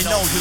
I know you